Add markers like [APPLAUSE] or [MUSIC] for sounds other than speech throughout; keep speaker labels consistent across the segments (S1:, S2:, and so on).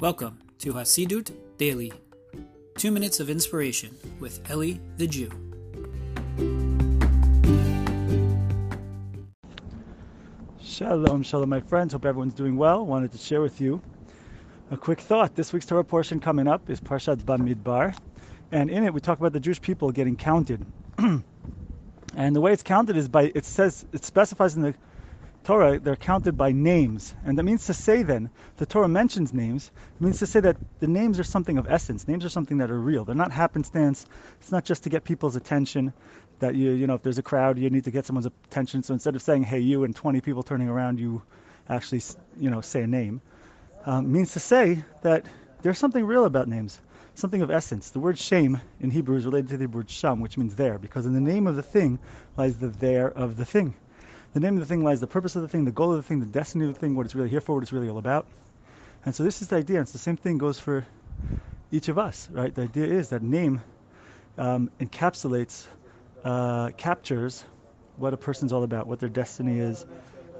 S1: Welcome to Hasidut Daily, two minutes of inspiration with Eli the Jew.
S2: Shalom, shalom, my friends. Hope everyone's doing well. Wanted to share with you a quick thought. This week's Torah portion coming up is Parshat Bamidbar, and in it we talk about the Jewish people getting counted. [CLEARS THROAT] and the way it's counted is by it says it specifies in the Torah they're counted by names, and that means to say then the Torah mentions names. It means to say that the names are something of essence. Names are something that are real. They're not happenstance. It's not just to get people's attention. That you you know if there's a crowd you need to get someone's attention. So instead of saying hey you and 20 people turning around, you actually you know say a name. Um, means to say that there's something real about names, something of essence. The word shem in Hebrew is related to the word sham, which means there, because in the name of the thing lies the there of the thing. The name of the thing lies the purpose of the thing, the goal of the thing, the destiny of the thing, what it's really here for, what it's really all about. And so this is the idea. And it's the same thing goes for each of us, right? The idea is that name um, encapsulates, uh, captures what a person's all about, what their destiny is,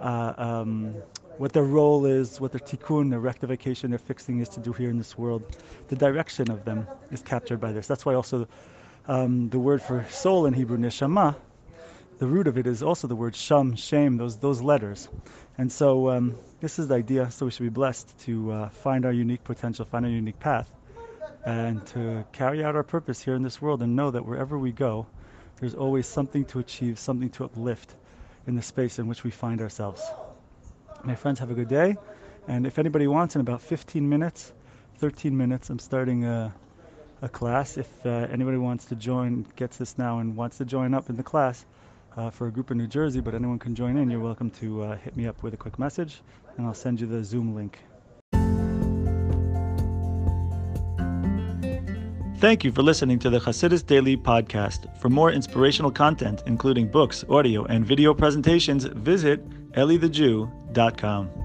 S2: uh, um, what their role is, what their tikkun, their rectification, their fixing is to do here in this world. The direction of them is captured by this. That's why also um, the word for soul in Hebrew, neshama, the root of it is also the word sham, shem, those those letters. And so um, this is the idea. So we should be blessed to uh, find our unique potential, find our unique path, and to carry out our purpose here in this world, and know that wherever we go, there's always something to achieve, something to uplift in the space in which we find ourselves. My friends, have a good day. And if anybody wants, in about 15 minutes, 13 minutes, I'm starting a, a class. If uh, anybody wants to join, gets this now, and wants to join up in the class, uh, for a group in New Jersey, but anyone can join in. You're welcome to uh, hit me up with a quick message, and I'll send you the Zoom link. Thank you for listening to the Hasidus Daily Podcast. For more inspirational content, including books, audio, and video presentations, visit elithejew.com.